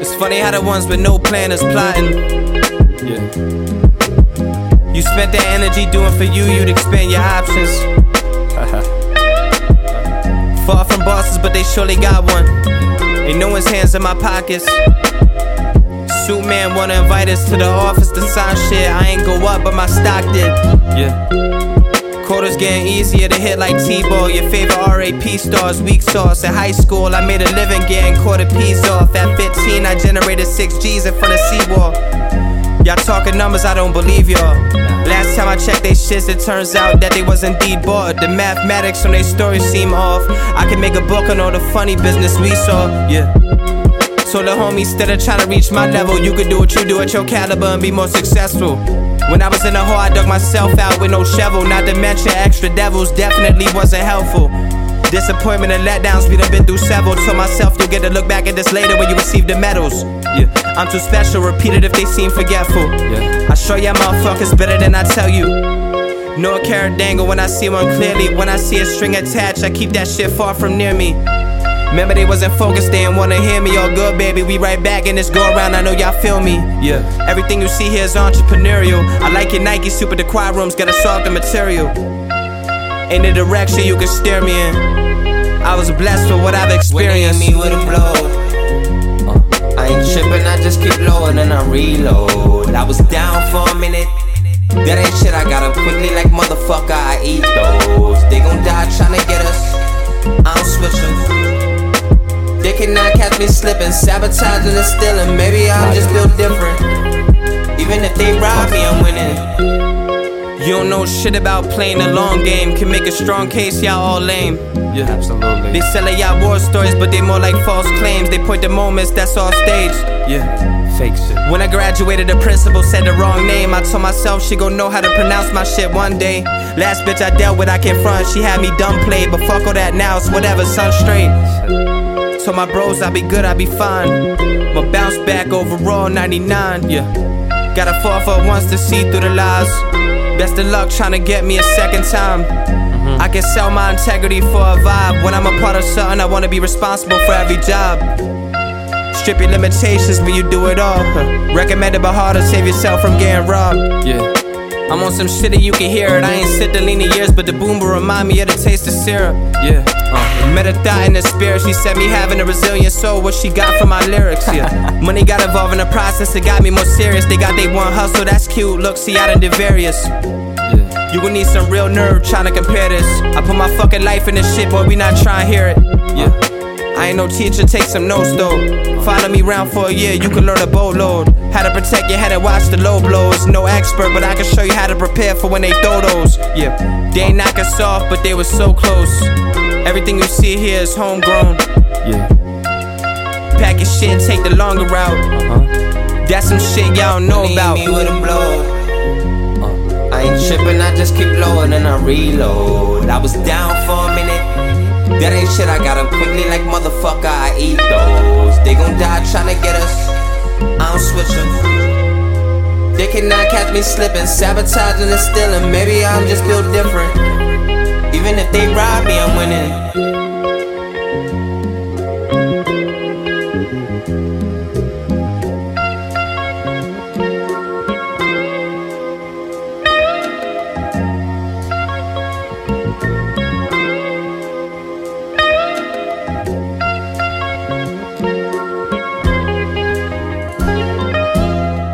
It's funny how the ones with no plan is plotting. Yeah. You spent that energy doing for you, you'd expand your options. Far from bosses, but they surely got one. Ain't no one's hands in my pockets. Suit man wanna invite us to the office to sign shit. I ain't go up, but my stock did. Yeah. Quarters getting easier to hit like T-ball. Your favorite RAP stars, weak sauce. In high school, I made a living getting quarter P's off. At 15, I generated six G's in front of Seawall. Y'all talking numbers, I don't believe y'all. Last time I checked they shits, it turns out that they was indeed bought. The mathematics on they stories seem off. I can make a book on all the funny business we saw. Yeah. So the homies, instead of trying to reach my level, you could do what you do at your caliber and be more successful. When I was in the hole, I dug myself out with no shovel. Not to mention extra devils definitely wasn't helpful. Disappointment and letdowns, we done been through several. Told myself you'll get to look back at this later when you receive the medals. Yeah, I'm too special, repeat it if they seem forgetful. Yeah, I show ya motherfuckers better than I tell you. No carrot dangle when I see one clearly. When I see a string attached, I keep that shit far from near me. Remember they wasn't focused, they didn't wanna hear me. All good, baby, we right back in this go around. I know y'all feel me. Yeah, everything you see here is entrepreneurial. I like your Nike Super, the quiet rooms gotta solve the material. In the direction you can steer me in. I was blessed for what I've When they hit experienced. me with a blow. I ain't tripping, I just keep low and I reload. I was down for a minute. That ain't shit, I got up quickly like motherfucker, I eat those. They gon' die tryna get us. I don't switch. They cannot catch me slipping, sabotaging and stealing. Maybe I'm just built different. Even if they rob me, I'm winning. You don't know shit about playing the long game. Can make a strong case, y'all all lame. Yeah, absolutely. They selling y'all war stories, but they more like false claims. They point to moments that's all staged. Yeah, fake shit. When I graduated, the principal said the wrong name. I told myself she gon' know how to pronounce my shit one day. Last bitch I dealt with, I can front. She had me dumb played, but fuck all that now. It's whatever, sun straight. Told my bros I be good, I be fine. But bounce back overall, 99. Yeah. Gotta fall for once to see through the lies. Best of luck trying to get me a second time. I can sell my integrity for a vibe. When I'm a part of something, I wanna be responsible for every job. Strip your limitations when you do it all. Recommended but hard to save yourself from getting robbed. Yeah. I'm on some shit that you can hear it. I ain't lean in years, but the boom will remind me of the taste of syrup. Yeah. Uh, Met a thought in the spirit, she said me having a resilient soul, what she got from my lyrics, yeah. Money got involved in the process, it got me more serious. They got they one hustle, that's cute. Look, see, I done did various. yeah. You gon' need some real nerve trying to compare this. I put my fucking life in this shit, boy, we not trying to hear it. Ain't no teacher, take some notes though. Follow me round for a year, you can learn a boatload. How to protect your head and watch the low blows. No expert, but I can show you how to prepare for when they throw those. Yeah, they ain't knock us off, but they were so close. Everything you see here is homegrown. Yeah. Pack your shit and take the longer route. Uh-huh. That's some shit y'all don't know about. me with a blow. Uh, I ain't tripping, I just keep low and I reload. I was down for a minute. That ain't shit, I got 'em quickly like motherfucker, I eat those. They gon' die tryna get us. I don't switch 'em. They cannot catch me slipping, sabotaging and stealing. Maybe I'm just built different. Even if they rob me, I'm winning.